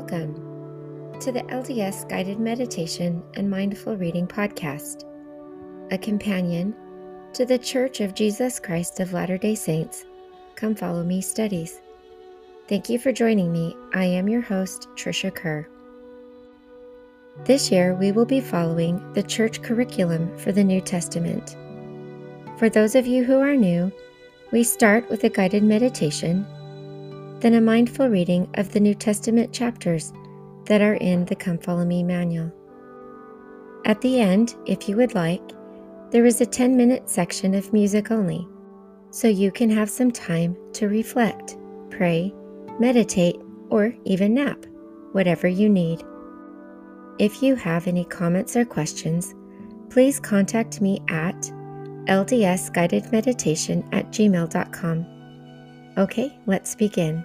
Welcome to the LDS Guided Meditation and Mindful Reading Podcast, a companion to the Church of Jesus Christ of Latter day Saints. Come follow me studies. Thank you for joining me. I am your host, Trisha Kerr. This year, we will be following the church curriculum for the New Testament. For those of you who are new, we start with a guided meditation then a mindful reading of the New Testament chapters that are in the Come Follow Me manual. At the end, if you would like, there is a 10 minute section of music only, so you can have some time to reflect, pray, meditate, or even nap, whatever you need. If you have any comments or questions, please contact me at ldsguidedmeditation at gmail.com. Okay, let's begin.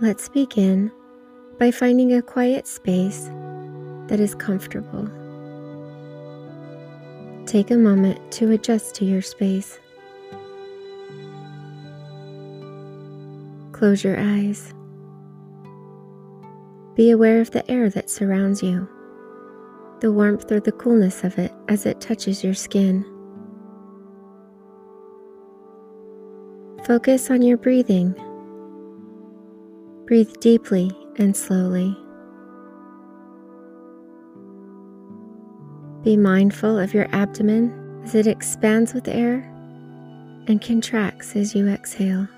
Let's begin by finding a quiet space that is comfortable. Take a moment to adjust to your space. Close your eyes. Be aware of the air that surrounds you, the warmth or the coolness of it as it touches your skin. Focus on your breathing Breathe deeply and slowly. Be mindful of your abdomen as it expands with air and contracts as you exhale.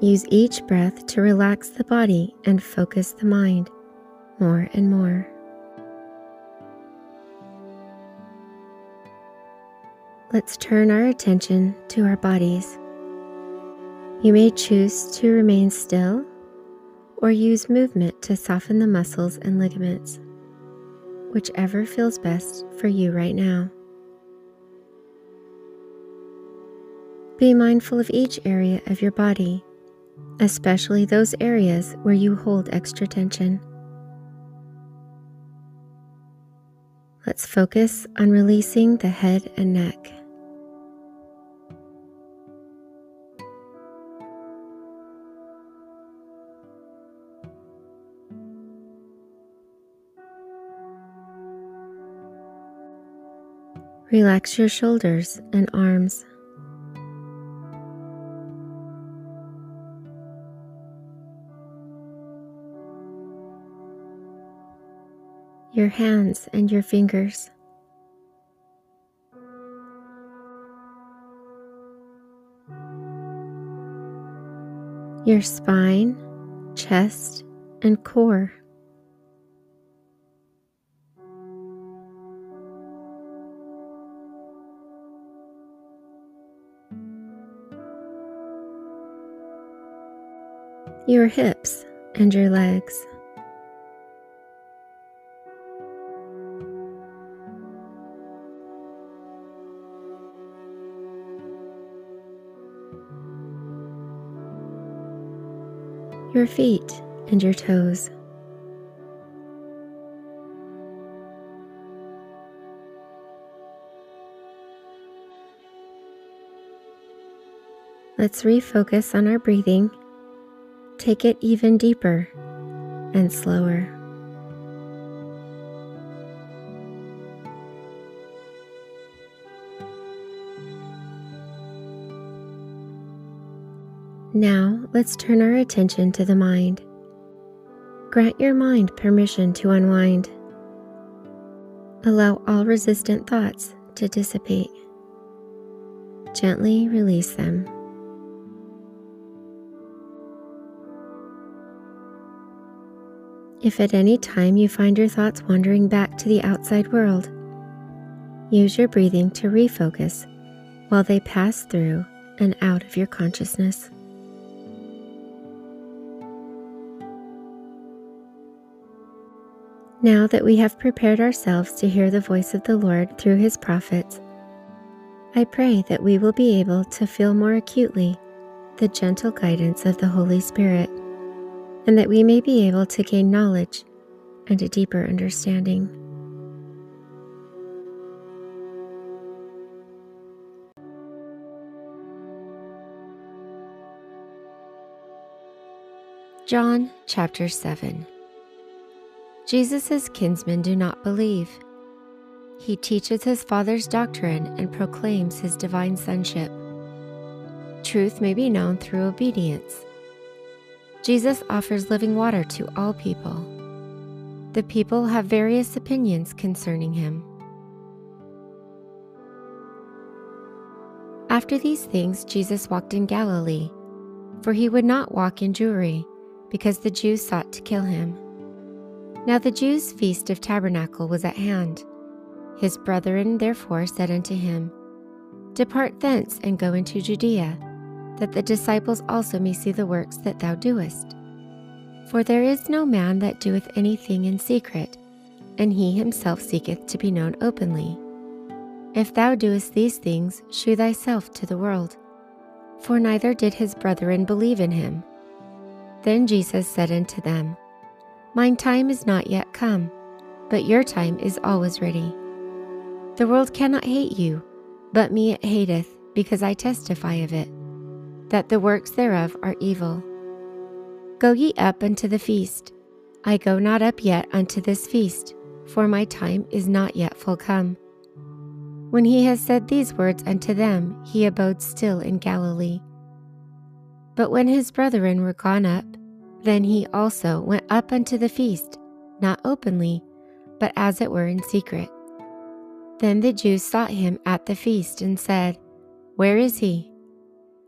Use each breath to relax the body and focus the mind more and more. Let's turn our attention to our bodies. You may choose to remain still or use movement to soften the muscles and ligaments, whichever feels best for you right now. Be mindful of each area of your body, especially those areas where you hold extra tension. Let's focus on releasing the head and neck. Relax your shoulders and arms. Your hands and your fingers. Your spine, chest, and core. Your hips and your legs. Your feet and your toes. Let's refocus on our breathing Take it even deeper and slower. Now let's turn our attention to the mind. Grant your mind permission to unwind. Allow all resistant thoughts to dissipate. Gently release them. If at any time you find your thoughts wandering back to the outside world, use your breathing to refocus while they pass through and out of your consciousness. Now that we have prepared ourselves to hear the voice of the Lord through his prophets, I pray that we will be able to feel more acutely the gentle guidance of the Holy Spirit, and that we may be able to gain knowledge and a deeper understanding. John chapter 7 Jesus' kinsmen do not believe. He teaches his Father's doctrine and proclaims his divine sonship. Truth may be known through obedience. Jesus offers living water to all people. The people have various opinions concerning him. After these things, Jesus walked in Galilee, for he would not walk in Jewry because the Jews sought to kill him. Now the Jews' feast of tabernacle was at hand. His brethren therefore said unto him, Depart thence and go into Judea, that the disciples also may see the works that thou doest. For there is no man that doeth anything in secret, and he himself seeketh to be known openly. If thou doest these things, shew thyself to the world. For neither did his brethren believe in him. Then Jesus said unto them, Mine time is not yet come, but your time is always ready. The world cannot hate you, but me it hateth, because I testify of it, that the works thereof are evil. Go ye up unto the feast. I go not up yet unto this feast, for my time is not yet full come. When he has said these words unto them, he abode still in Galilee. But when his brethren were gone up, then he also went up unto the feast, not openly, but as it were in secret. Then the Jews sought him at the feast and said, Where is he?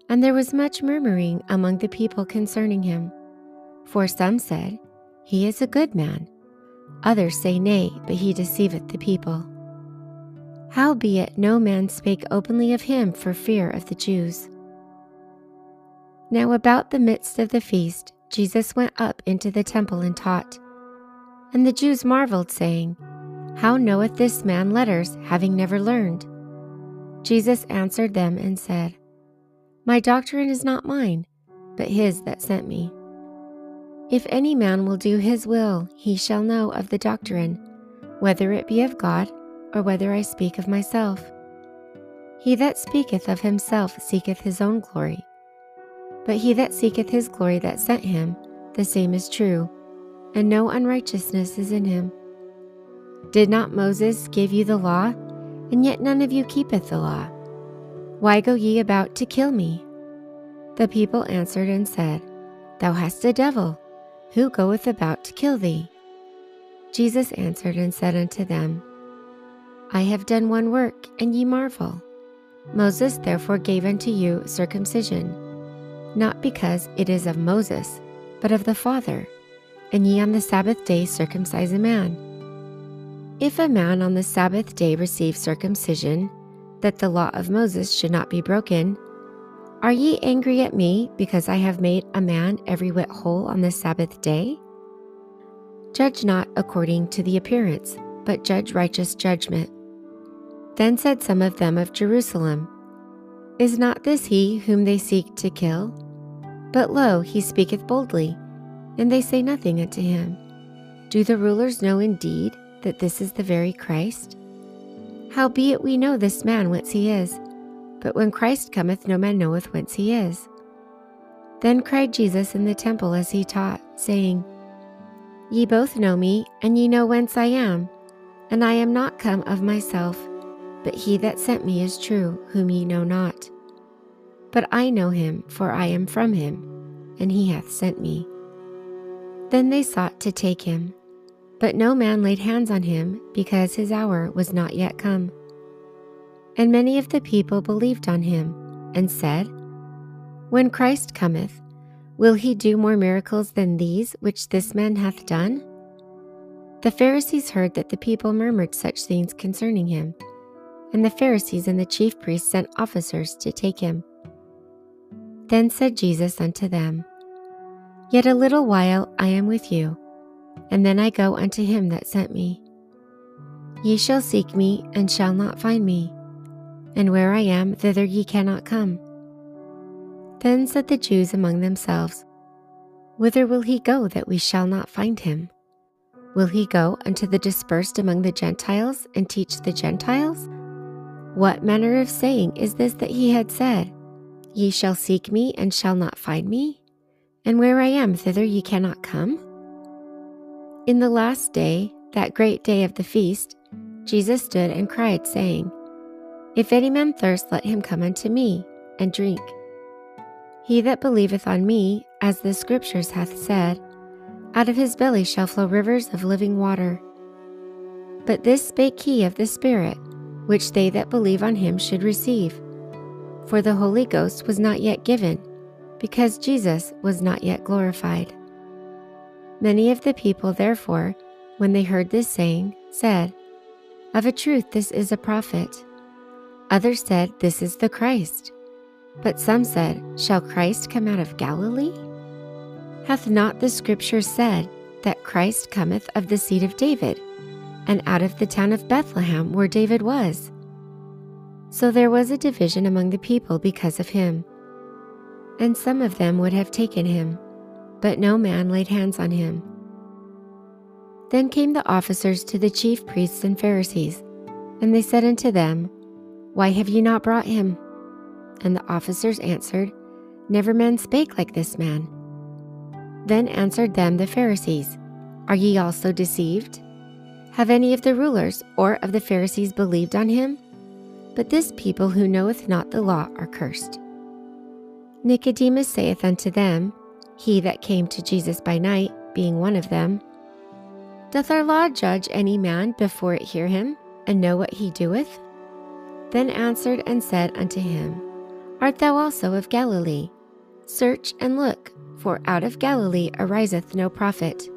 And there was much murmuring among the people concerning him. For some said, He is a good man. Others say, Nay, but he deceiveth the people. Howbeit no man spake openly of him for fear of the Jews. Now, about the midst of the feast, Jesus went up into the temple and taught. And the Jews marveled, saying, How knoweth this man letters, having never learned? Jesus answered them and said, My doctrine is not mine, but his that sent me. If any man will do his will, he shall know of the doctrine, whether it be of God, or whether I speak of myself. He that speaketh of himself seeketh his own glory but he that seeketh his glory that sent him, the same is true, and no unrighteousness is in him. Did not Moses give you the law, and yet none of you keepeth the law? Why go ye about to kill me? The people answered and said, Thou hast a devil. Who goeth about to kill thee? Jesus answered and said unto them, I have done one work, and ye marvel. Moses therefore gave unto you circumcision not because it is of Moses, but of the Father. And ye on the Sabbath day circumcise a man. If a man on the Sabbath day receive circumcision, that the law of Moses should not be broken, are ye angry at me because I have made a man every whit whole on the Sabbath day? Judge not according to the appearance, but judge righteous judgment. Then said some of them of Jerusalem, Is not this he whom they seek to kill? But lo, he speaketh boldly, and they say nothing unto him. Do the rulers know indeed that this is the very Christ? Howbeit we know this man whence he is, but when Christ cometh, no man knoweth whence he is. Then cried Jesus in the temple as he taught, saying, Ye both know me, and ye know whence I am, and I am not come of myself, but he that sent me is true, whom ye know not. But I know him, for I am from him, and he hath sent me. Then they sought to take him, but no man laid hands on him, because his hour was not yet come. And many of the people believed on him, and said, When Christ cometh, will he do more miracles than these which this man hath done? The Pharisees heard that the people murmured such things concerning him, and the Pharisees and the chief priests sent officers to take him. Then said Jesus unto them, Yet a little while I am with you, and then I go unto him that sent me. Ye shall seek me, and shall not find me, and where I am, thither ye cannot come. Then said the Jews among themselves, Whither will he go that we shall not find him? Will he go unto the dispersed among the Gentiles and teach the Gentiles? What manner of saying is this that he had said, Ye shall seek me and shall not find me? And where I am, thither ye cannot come? In the last day, that great day of the feast, Jesus stood and cried, saying, If any man thirst, let him come unto me and drink. He that believeth on me, as the Scriptures hath said, out of his belly shall flow rivers of living water. But this spake he of the Spirit, which they that believe on him should receive. For the Holy Ghost was not yet given, because Jesus was not yet glorified. Many of the people, therefore, when they heard this saying, said, Of a truth, this is a prophet. Others said, This is the Christ. But some said, Shall Christ come out of Galilee? Hath not the Scripture said that Christ cometh of the seed of David, and out of the town of Bethlehem where David was? So there was a division among the people because of him. And some of them would have taken him, but no man laid hands on him. Then came the officers to the chief priests and Pharisees, and they said unto them, Why have ye not brought him? And the officers answered, Never man spake like this man. Then answered them the Pharisees, Are ye also deceived? Have any of the rulers or of the Pharisees believed on him? But this people who knoweth not the law are cursed. Nicodemus saith unto them, He that came to Jesus by night, being one of them, Doth our law judge any man before it hear him, and know what he doeth? Then answered and said unto him, Art thou also of Galilee? Search and look, for out of Galilee ariseth no prophet.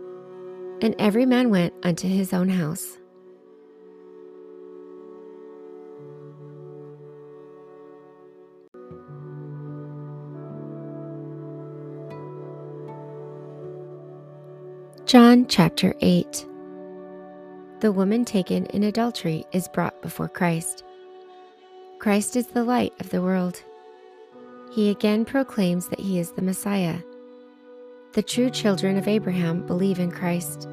And every man went unto his own house. John chapter 8 The woman taken in adultery is brought before Christ. Christ is the light of the world. He again proclaims that he is the Messiah. The true children of Abraham believe in Christ.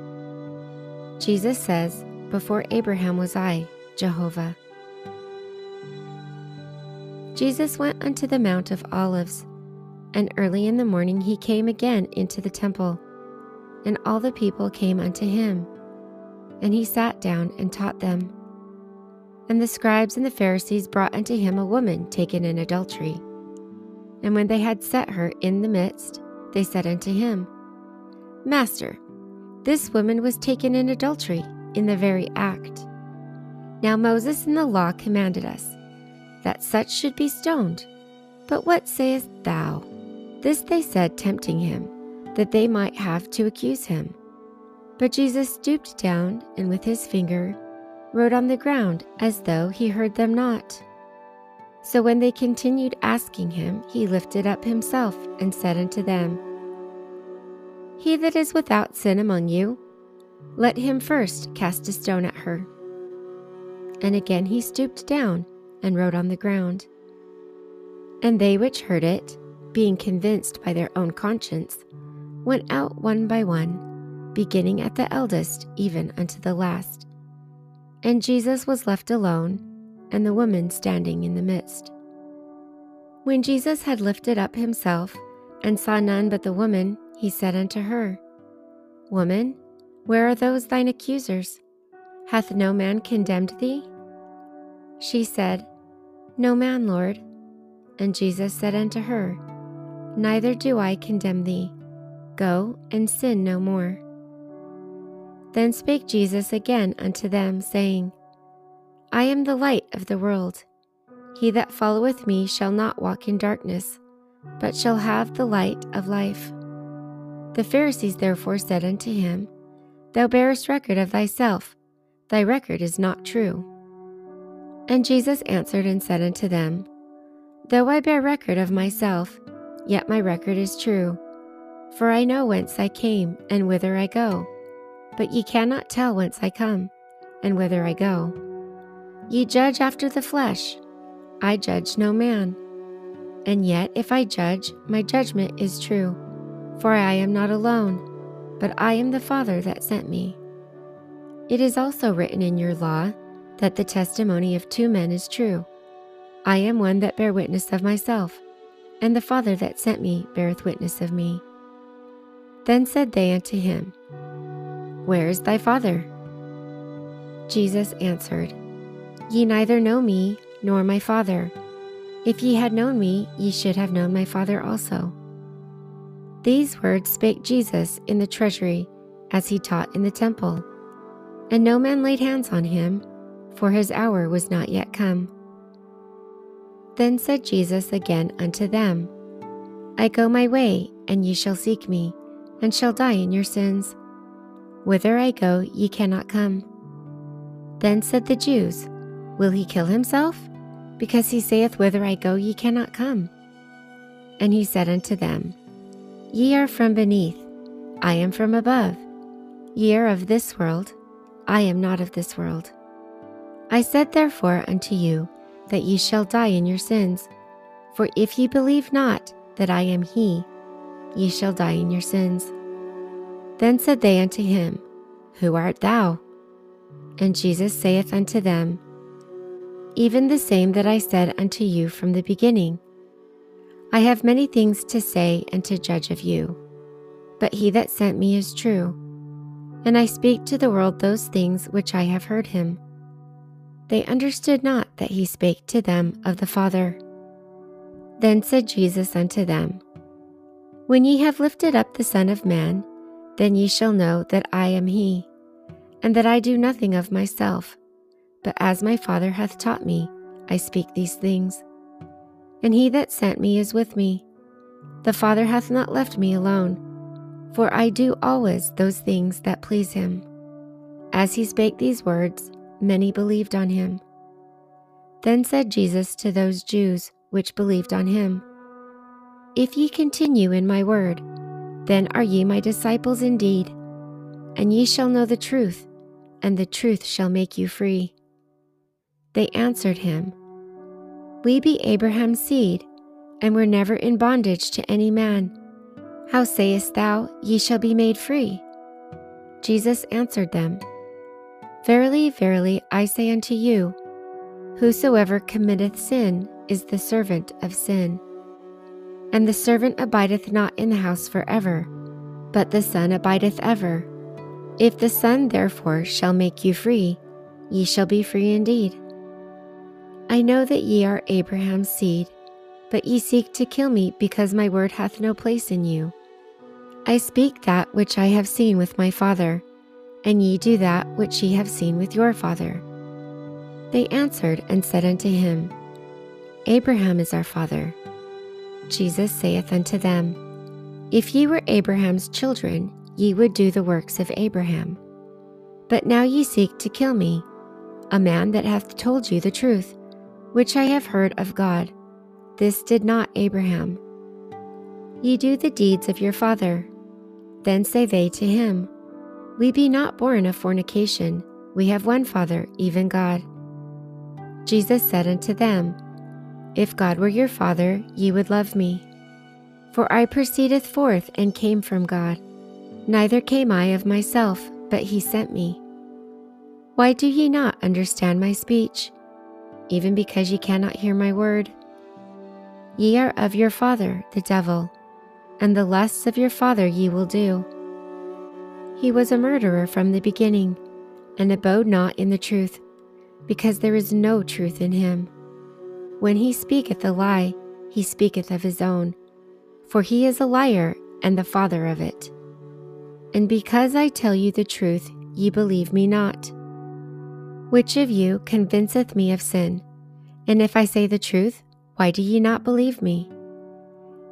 Jesus says, Before Abraham was I, Jehovah. Jesus went unto the Mount of Olives, and early in the morning he came again into the temple, and all the people came unto him. And he sat down and taught them. And the scribes and the Pharisees brought unto him a woman taken in adultery. And when they had set her in the midst, they said unto him, Master, this woman was taken in adultery in the very act. Now Moses in the law commanded us that such should be stoned. But what sayest thou? This they said, tempting him, that they might have to accuse him. But Jesus stooped down and with his finger wrote on the ground as though he heard them not. So when they continued asking him, he lifted up himself and said unto them, He that is without sin among you, let him first cast a stone at her. And again he stooped down and wrote on the ground. And they which heard it, being convinced by their own conscience, went out one by one, beginning at the eldest even unto the last. And Jesus was left alone and the woman standing in the midst. When Jesus had lifted up himself and saw none but the woman, he said unto her, Woman, where are those thine accusers? Hath no man condemned thee? She said, No man, Lord. And Jesus said unto her, Neither do I condemn thee. Go and sin no more. Then spake Jesus again unto them, saying, I am the light of the world. He that followeth me shall not walk in darkness, but shall have the light of life. The Pharisees therefore said unto him, Thou bearest record of thyself, thy record is not true. And Jesus answered and said unto them, Though I bear record of myself, yet my record is true. For I know whence I came and whither I go, but ye cannot tell whence I come and whither I go. Ye judge after the flesh. I judge no man. And yet, if I judge, my judgment is true, for I am not alone, but I am the Father that sent me. It is also written in your law that the testimony of two men is true. I am one that bear witness of myself, and the Father that sent me beareth witness of me. Then said they unto him, Where is thy Father? Jesus answered, Ye neither know me nor my Father. If ye had known me, ye should have known my Father also. These words spake Jesus in the treasury as he taught in the temple. And no man laid hands on him, for his hour was not yet come. Then said Jesus again unto them, I go my way, and ye shall seek me, and shall die in your sins. Whither I go, ye cannot come. Then said the Jews, Will he kill himself? because he saith, Whither I go, ye cannot come. And he said unto them, Ye are from beneath, I am from above. Ye are of this world, I am not of this world. I said therefore unto you that ye shall die in your sins. For if ye believe not that I am he, ye shall die in your sins. Then said they unto him, Who art thou? And Jesus saith unto them, even the same that I said unto you from the beginning. I have many things to say and to judge of you, but he that sent me is true, and I speak to the world those things which I have heard him. They understood not that he spake to them of the Father. Then said Jesus unto them, When ye have lifted up the Son of Man, then ye shall know that I am he, and that I do nothing of myself but as my Father hath taught me, I speak these things. And he that sent me is with me. The Father hath not left me alone, for I do always those things that please him. As he spake these words, many believed on him. Then said Jesus to those Jews which believed on him, If ye continue in my word, then are ye my disciples indeed, and ye shall know the truth, and the truth shall make you free. They answered him, We be Abraham's seed, and were never in bondage to any man. How sayest thou, Ye shall be made free? Jesus answered them, Verily, verily, I say unto you, Whosoever committeth sin is the servant of sin. And the servant abideth not in the house forever, but the Son abideth ever. If the Son therefore shall make you free, ye shall be free indeed. I know that ye are Abraham's seed, but ye seek to kill me because my word hath no place in you. I speak that which I have seen with my father, and ye do that which ye have seen with your father. They answered and said unto him, Abraham is our father. Jesus saith unto them, If ye were Abraham's children, ye would do the works of Abraham. But now ye seek to kill me, a man that hath told you the truth which I have heard of God. This did not Abraham. Ye do the deeds of your father. Then say they to him, We be not born of fornication, we have one Father, even God. Jesus said unto them, If God were your Father, ye would love me. For I proceedeth forth and came from God. Neither came I of myself, but he sent me. Why do ye not understand my speech? even because ye cannot hear my word. Ye are of your father, the devil, and the lusts of your father ye will do. He was a murderer from the beginning, and abode not in the truth, because there is no truth in him. When he speaketh a lie, he speaketh of his own, for he is a liar and the father of it. And because I tell you the truth, ye believe me not. Which of you convinceth me of sin? And if I say the truth, why do ye not believe me?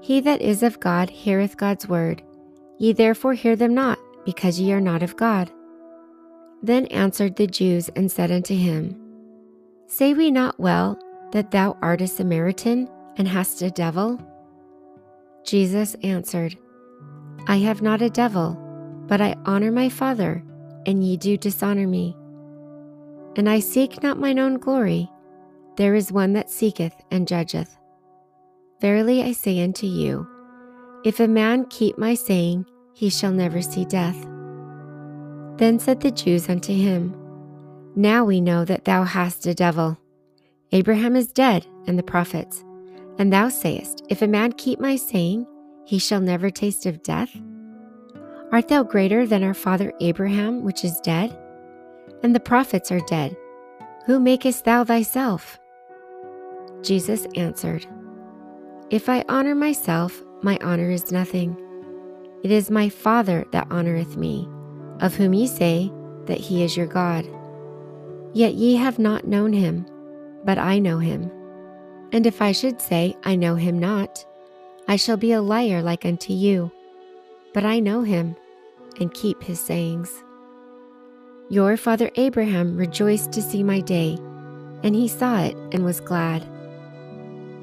He that is of God heareth God's word. Ye therefore hear them not, because ye are not of God. Then answered the Jews and said unto him, Say we not well that thou art a Samaritan and hast a devil? Jesus answered, I have not a devil, but I honor my Father, and ye do dishonor me and I seek not mine own glory. There is one that seeketh and judgeth. Verily I say unto you, if a man keep my saying, he shall never see death. Then said the Jews unto him, Now we know that thou hast a devil. Abraham is dead, and the prophets. And thou sayest, If a man keep my saying, he shall never taste of death? Art thou greater than our father Abraham, which is dead? And the prophets are dead. Who makest thou thyself? Jesus answered, If I honor myself, my honor is nothing. It is my Father that honoreth me, of whom ye say that he is your God. Yet ye have not known him, but I know him. And if I should say, I know him not, I shall be a liar like unto you. But I know him, and keep his sayings. Your father Abraham rejoiced to see my day, and he saw it and was glad.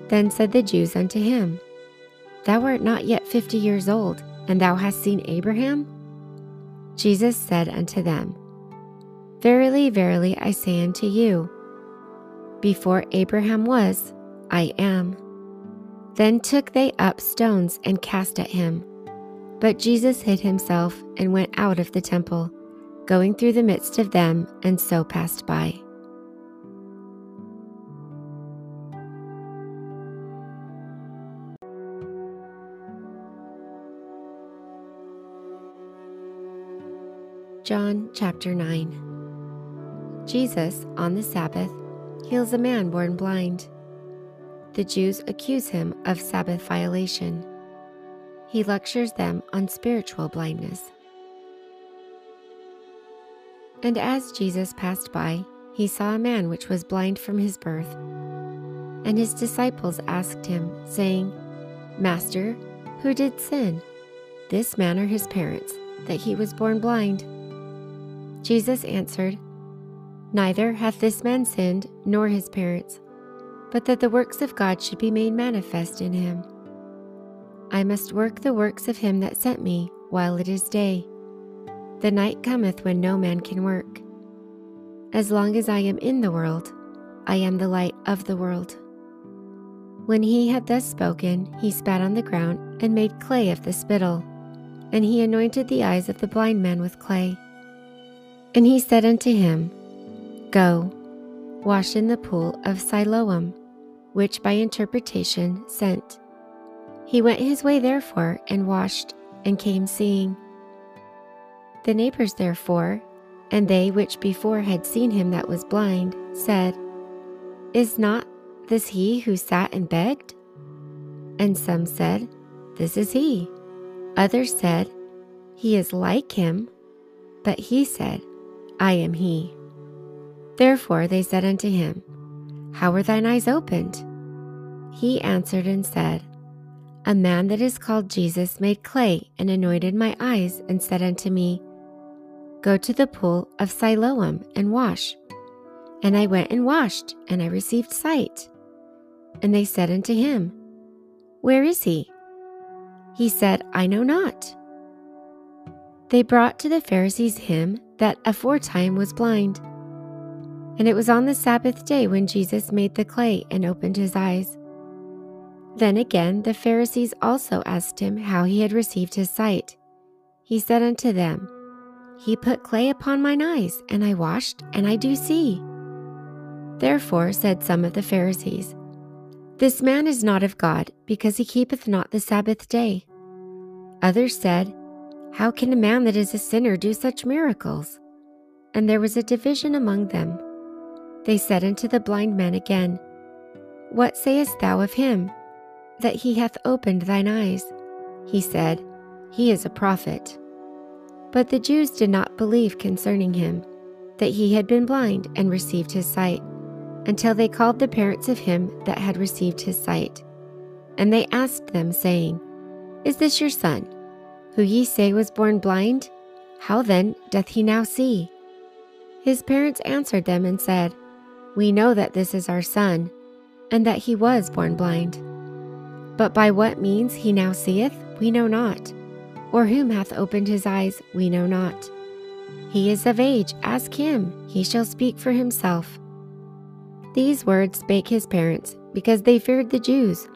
Then said the Jews unto him, Thou art not yet fifty years old, and thou hast seen Abraham? Jesus said unto them, Verily, verily, I say unto you, before Abraham was, I am. Then took they up stones and cast at him. But Jesus hid himself and went out of the temple, going through the midst of them, and so passed by. John chapter 9 Jesus, on the Sabbath, heals a man born blind. The Jews accuse him of Sabbath violation. He lectures them on spiritual blindness. And as Jesus passed by, he saw a man which was blind from his birth. And his disciples asked him, saying, Master, who did sin, this man or his parents, that he was born blind? Jesus answered, Neither hath this man sinned, nor his parents, but that the works of God should be made manifest in him. I must work the works of him that sent me while it is day. The night cometh when no man can work. As long as I am in the world, I am the light of the world. When he had thus spoken, he spat on the ground and made clay of the spittle, and he anointed the eyes of the blind man with clay. And he said unto him, Go, wash in the pool of Siloam, which by interpretation sent. He went his way therefore and washed, and came seeing. The neighbors therefore, and they which before had seen him that was blind, said, Is not this he who sat and begged? And some said, This is he. Others said, He is like him. But he said, I am he. Therefore they said unto him, How were thine eyes opened? He answered and said, A man that is called Jesus made clay and anointed my eyes, and said unto me, Go to the pool of Siloam and wash. And I went and washed, and I received sight. And they said unto him, Where is he? He said, I know not. They brought to the Pharisees him that aforetime was blind. And it was on the Sabbath day when Jesus made the clay and opened his eyes. Then again the Pharisees also asked him how he had received his sight. He said unto them, He put clay upon mine eyes, and I washed, and I do see. Therefore said some of the Pharisees, This man is not of God, because he keepeth not the Sabbath day. Others said, How can a man that is a sinner do such miracles? And there was a division among them. They said unto the blind man again, What sayest thou of him, that he hath opened thine eyes? He said, He is a prophet. But the Jews did not believe concerning him, that he had been blind and received his sight, until they called the parents of him that had received his sight. And they asked them, saying, Is this your son, who ye say was born blind? How then doth he now see? His parents answered them and said, we know that this is our son, and that he was born blind. But by what means he now seeth, we know not, or whom hath opened his eyes, we know not. He is of age, ask him, he shall speak for himself. These words spake his parents, because they feared the Jews,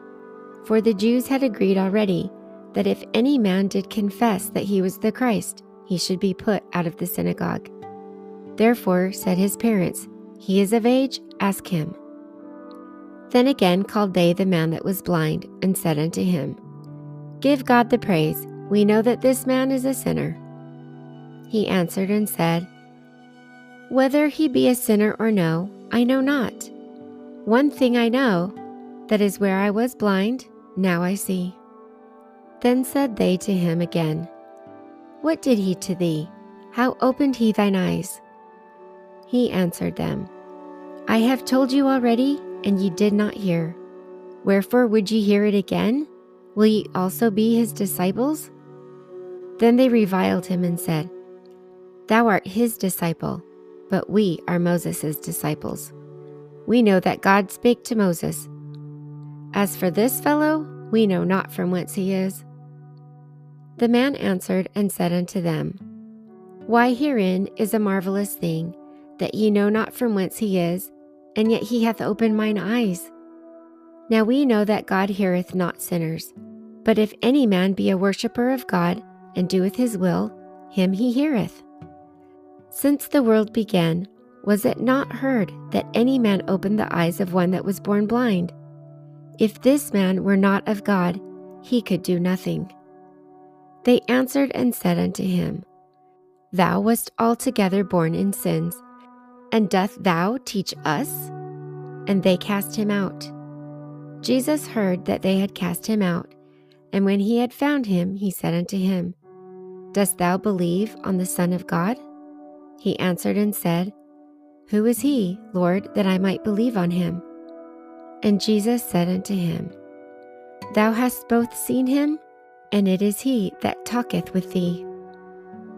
For the Jews had agreed already that if any man did confess that he was the Christ, he should be put out of the synagogue. Therefore said his parents, He is of age, ask him. Then again called they the man that was blind, and said unto him, Give God the praise, we know that this man is a sinner. He answered and said, Whether he be a sinner or no, I know not. One thing I know, that is where I was blind, now I see. Then said they to him again, What did he to thee? How opened he thine eyes? He answered them, I have told you already, and ye did not hear. Wherefore would ye hear it again? Will ye also be his disciples? Then they reviled him and said, Thou art his disciple, but we are Moses' disciples. We know that God spake to Moses. As for this fellow, we know not from whence he is. The man answered and said unto them, Why herein is a marvelous thing, that ye know not from whence he is, and yet he hath opened mine eyes. Now we know that God heareth not sinners, but if any man be a worshipper of God, and doeth his will, him he heareth. Since the world began, was it not heard that any man opened the eyes of one that was born blind? If this man were not of God, he could do nothing. They answered and said unto him, Thou wast altogether born in sins, and doth thou teach us? And they cast him out. Jesus heard that they had cast him out, and when he had found him, he said unto him, Dost thou believe on the Son of God? He answered and said, Who is he, Lord, that I might believe on him? And Jesus said unto him, Thou hast both seen him, and it is he that talketh with thee.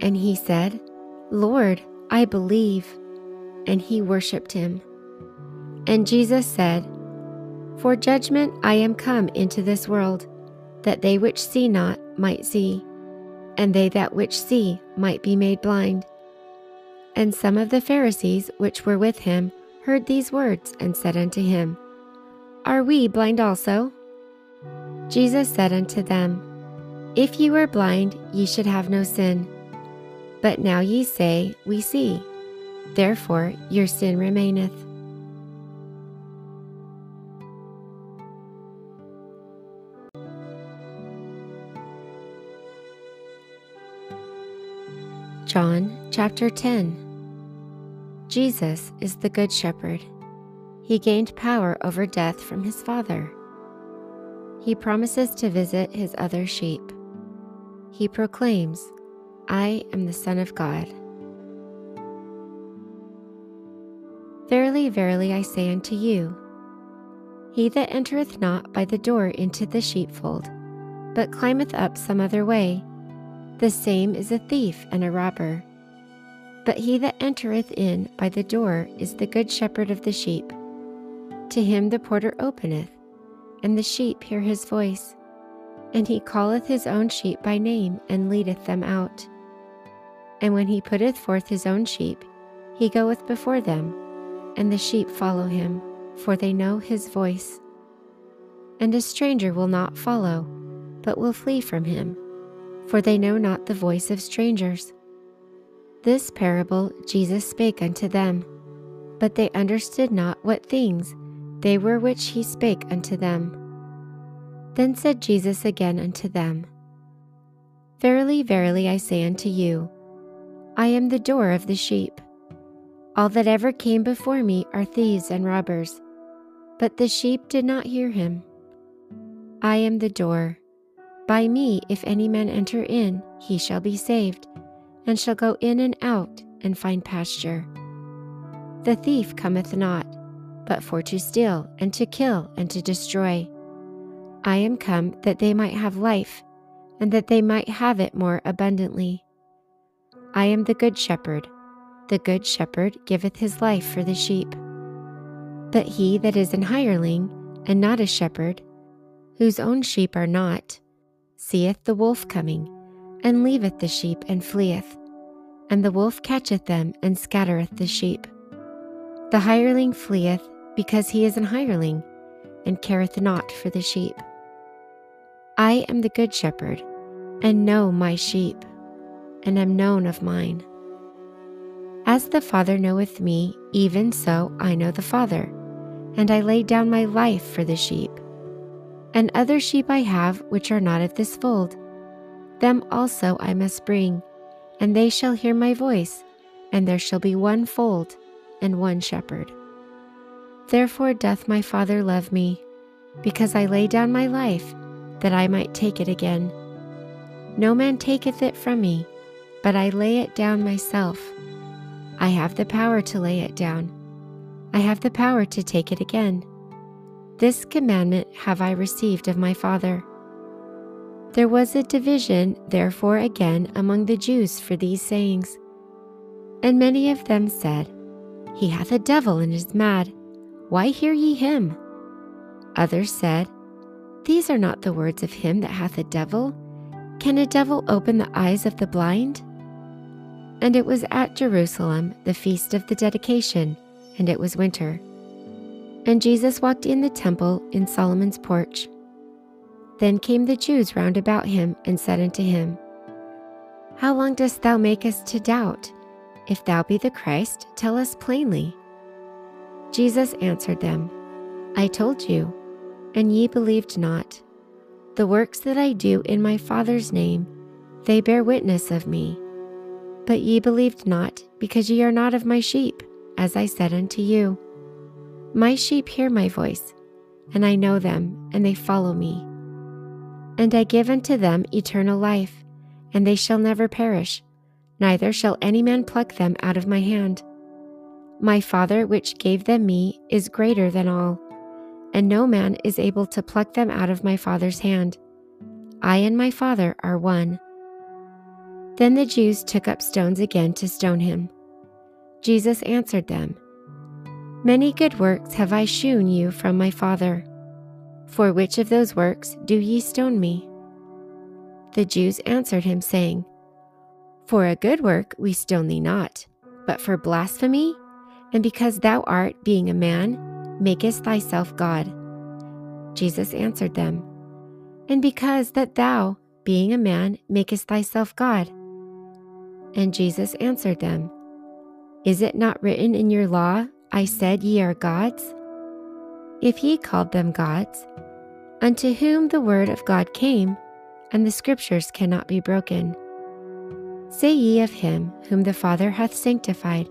And he said, Lord, I believe. And he worshipped him. And Jesus said, For judgment I am come into this world, that they which see not might see and they that which see might be made blind. And some of the Pharisees which were with him heard these words, and said unto him, Are we blind also? Jesus said unto them, If ye were blind, ye should have no sin. But now ye say, We see. Therefore your sin remaineth. John chapter 10 Jesus is the Good Shepherd. He gained power over death from his Father. He promises to visit his other sheep. He proclaims, I am the Son of God. Verily, verily, I say unto you, He that entereth not by the door into the sheepfold, but climbeth up some other way, the same is a thief and a robber. But he that entereth in by the door is the good shepherd of the sheep. To him the porter openeth, and the sheep hear his voice. And he calleth his own sheep by name, and leadeth them out. And when he putteth forth his own sheep, he goeth before them, and the sheep follow him, for they know his voice. And a stranger will not follow, but will flee from him for they know not the voice of strangers. This parable Jesus spake unto them, but they understood not what things they were which he spake unto them. Then said Jesus again unto them, Verily, verily, I say unto you, I am the door of the sheep. All that ever came before me are thieves and robbers, but the sheep did not hear him. I am the door. By me, if any man enter in, he shall be saved, and shall go in and out and find pasture. The thief cometh not, but for to steal, and to kill, and to destroy. I am come that they might have life, and that they might have it more abundantly. I am the good shepherd. The good shepherd giveth his life for the sheep. But he that is an hireling, and not a shepherd, whose own sheep are not, seeth the wolf coming, and leaveth the sheep and fleeth. And the wolf catcheth them and scattereth the sheep. The hireling fleeth because he is an hireling, and careth not for the sheep. I am the Good Shepherd, and know my sheep, and am known of mine. As the Father knoweth me, even so I know the Father, and I lay down my life for the sheep. And other sheep I have which are not of this fold. Them also I must bring, and they shall hear my voice, and there shall be one fold and one shepherd. Therefore doth my Father love me, because I lay down my life, that I might take it again. No man taketh it from me, but I lay it down myself. I have the power to lay it down. I have the power to take it again. This commandment have I received of my Father. There was a division, therefore, again among the Jews for these sayings. And many of them said, He hath a devil and is mad. Why hear ye him? Others said, These are not the words of him that hath a devil. Can a devil open the eyes of the blind? And it was at Jerusalem the feast of the dedication, and it was winter. And Jesus walked in the temple in Solomon's porch. Then came the Jews round about him and said unto him, How long dost thou make us to doubt? If thou be the Christ, tell us plainly. Jesus answered them, I told you, and ye believed not. The works that I do in my Father's name, they bear witness of me. But ye believed not, because ye are not of my sheep, as I said unto you. My sheep hear my voice, and I know them, and they follow me. And I give unto them eternal life, and they shall never perish, neither shall any man pluck them out of my hand. My Father, which gave them me, is greater than all, and no man is able to pluck them out of my Father's hand. I and my Father are one. Then the Jews took up stones again to stone him. Jesus answered them, Many good works have I shewn you from my Father. For which of those works do ye stone me? The Jews answered him, saying, For a good work we stone thee not, but for blasphemy, and because thou art, being a man, makest thyself God. Jesus answered them, And because that thou, being a man, makest thyself God. And Jesus answered them, Is it not written in your law, I said ye are gods? If he called them gods, unto whom the word of God came, and the scriptures cannot be broken. Say ye of him whom the Father hath sanctified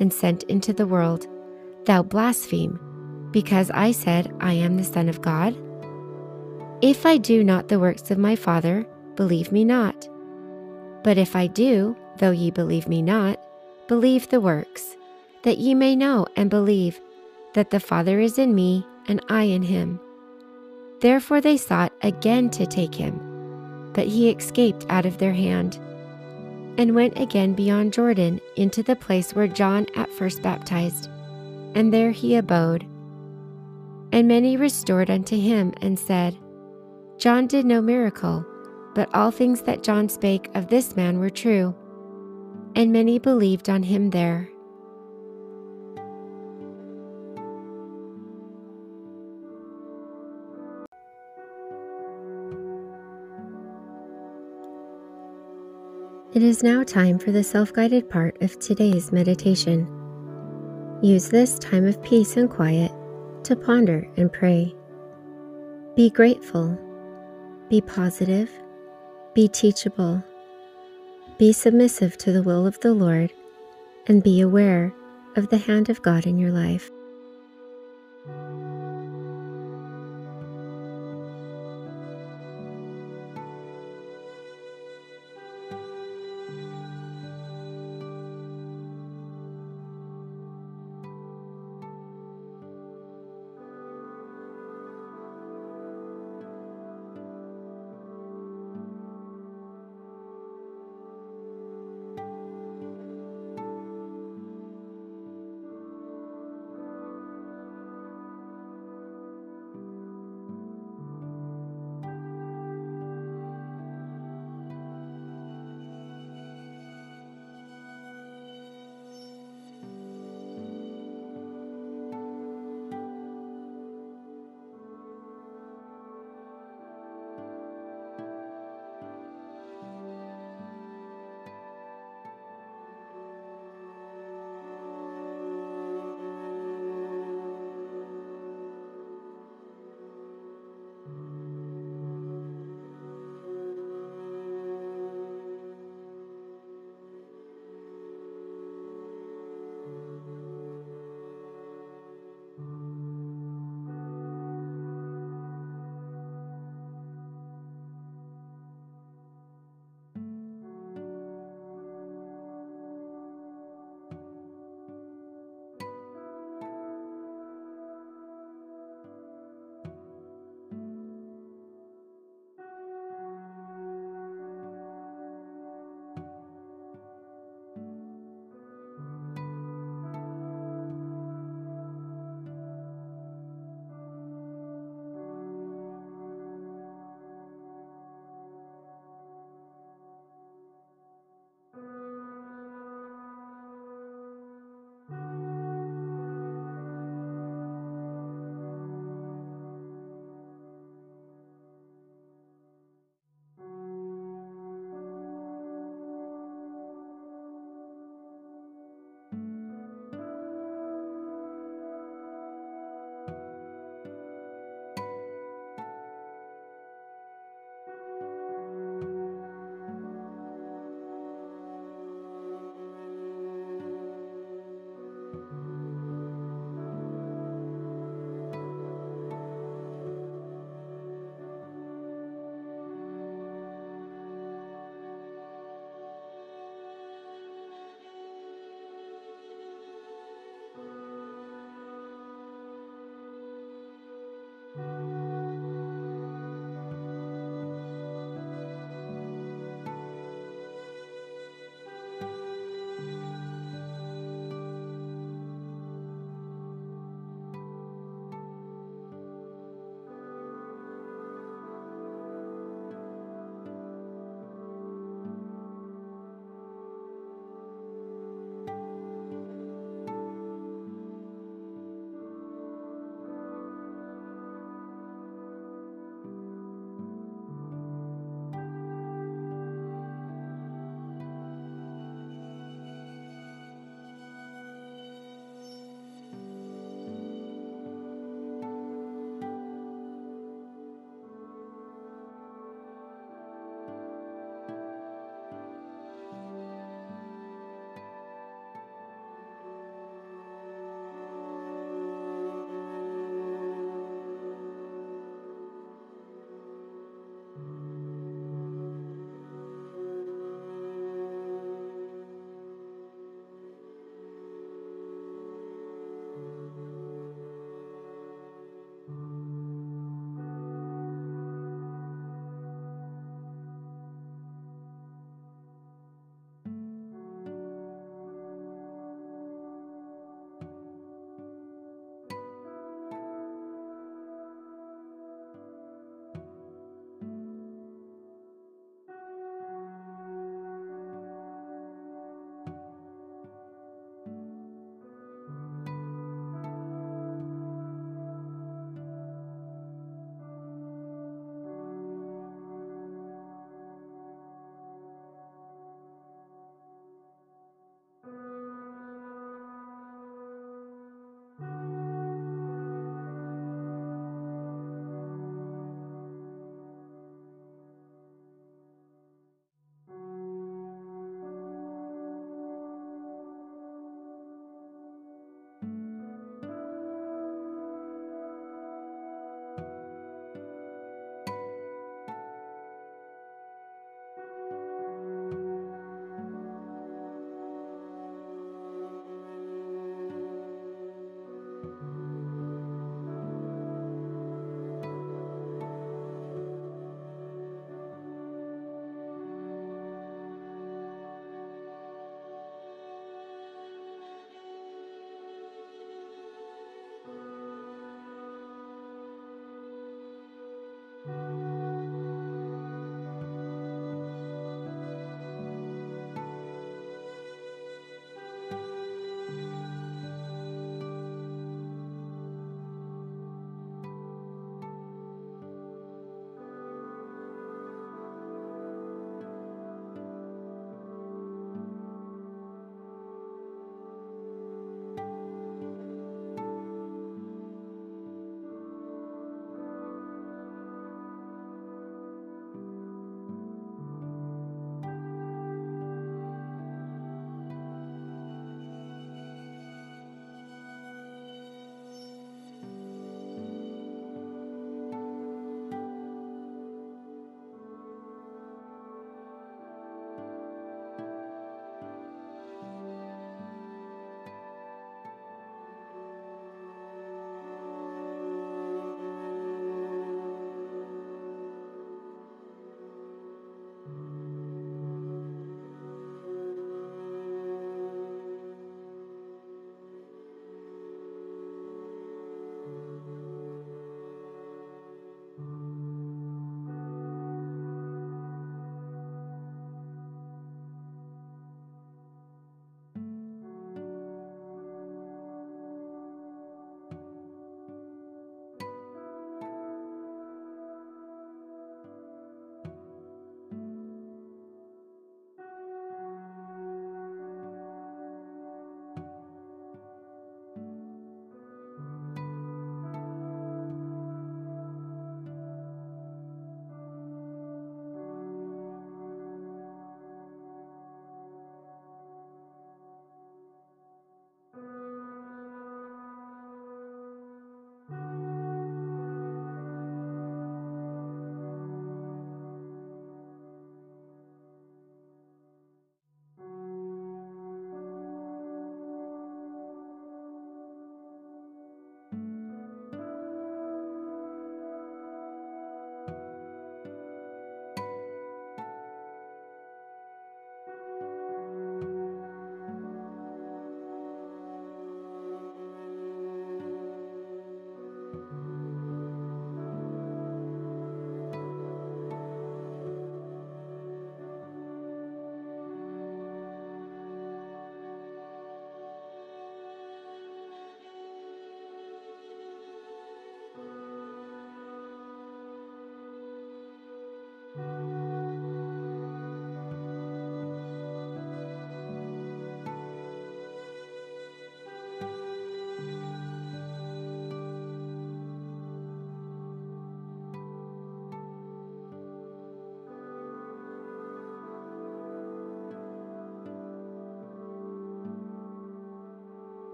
and sent into the world, Thou blaspheme, because I said, I am the Son of God? If I do not the works of my Father, believe me not. But if I do, though ye believe me not, believe the works, that ye may know and believe that the Father is in me and I in him. Therefore they sought again to take him, but he escaped out of their hand, and went again beyond Jordan into the place where John at first baptized, and there he abode. And many restored unto him and said, John did no miracle, but all things that John spake of this man were true and many believed on him there. It is now time for the self guided part of today's meditation. Use this time of peace and quiet to ponder and pray. Be grateful, be positive, be teachable be submissive to the will of the Lord and be aware of the hand of God in your life.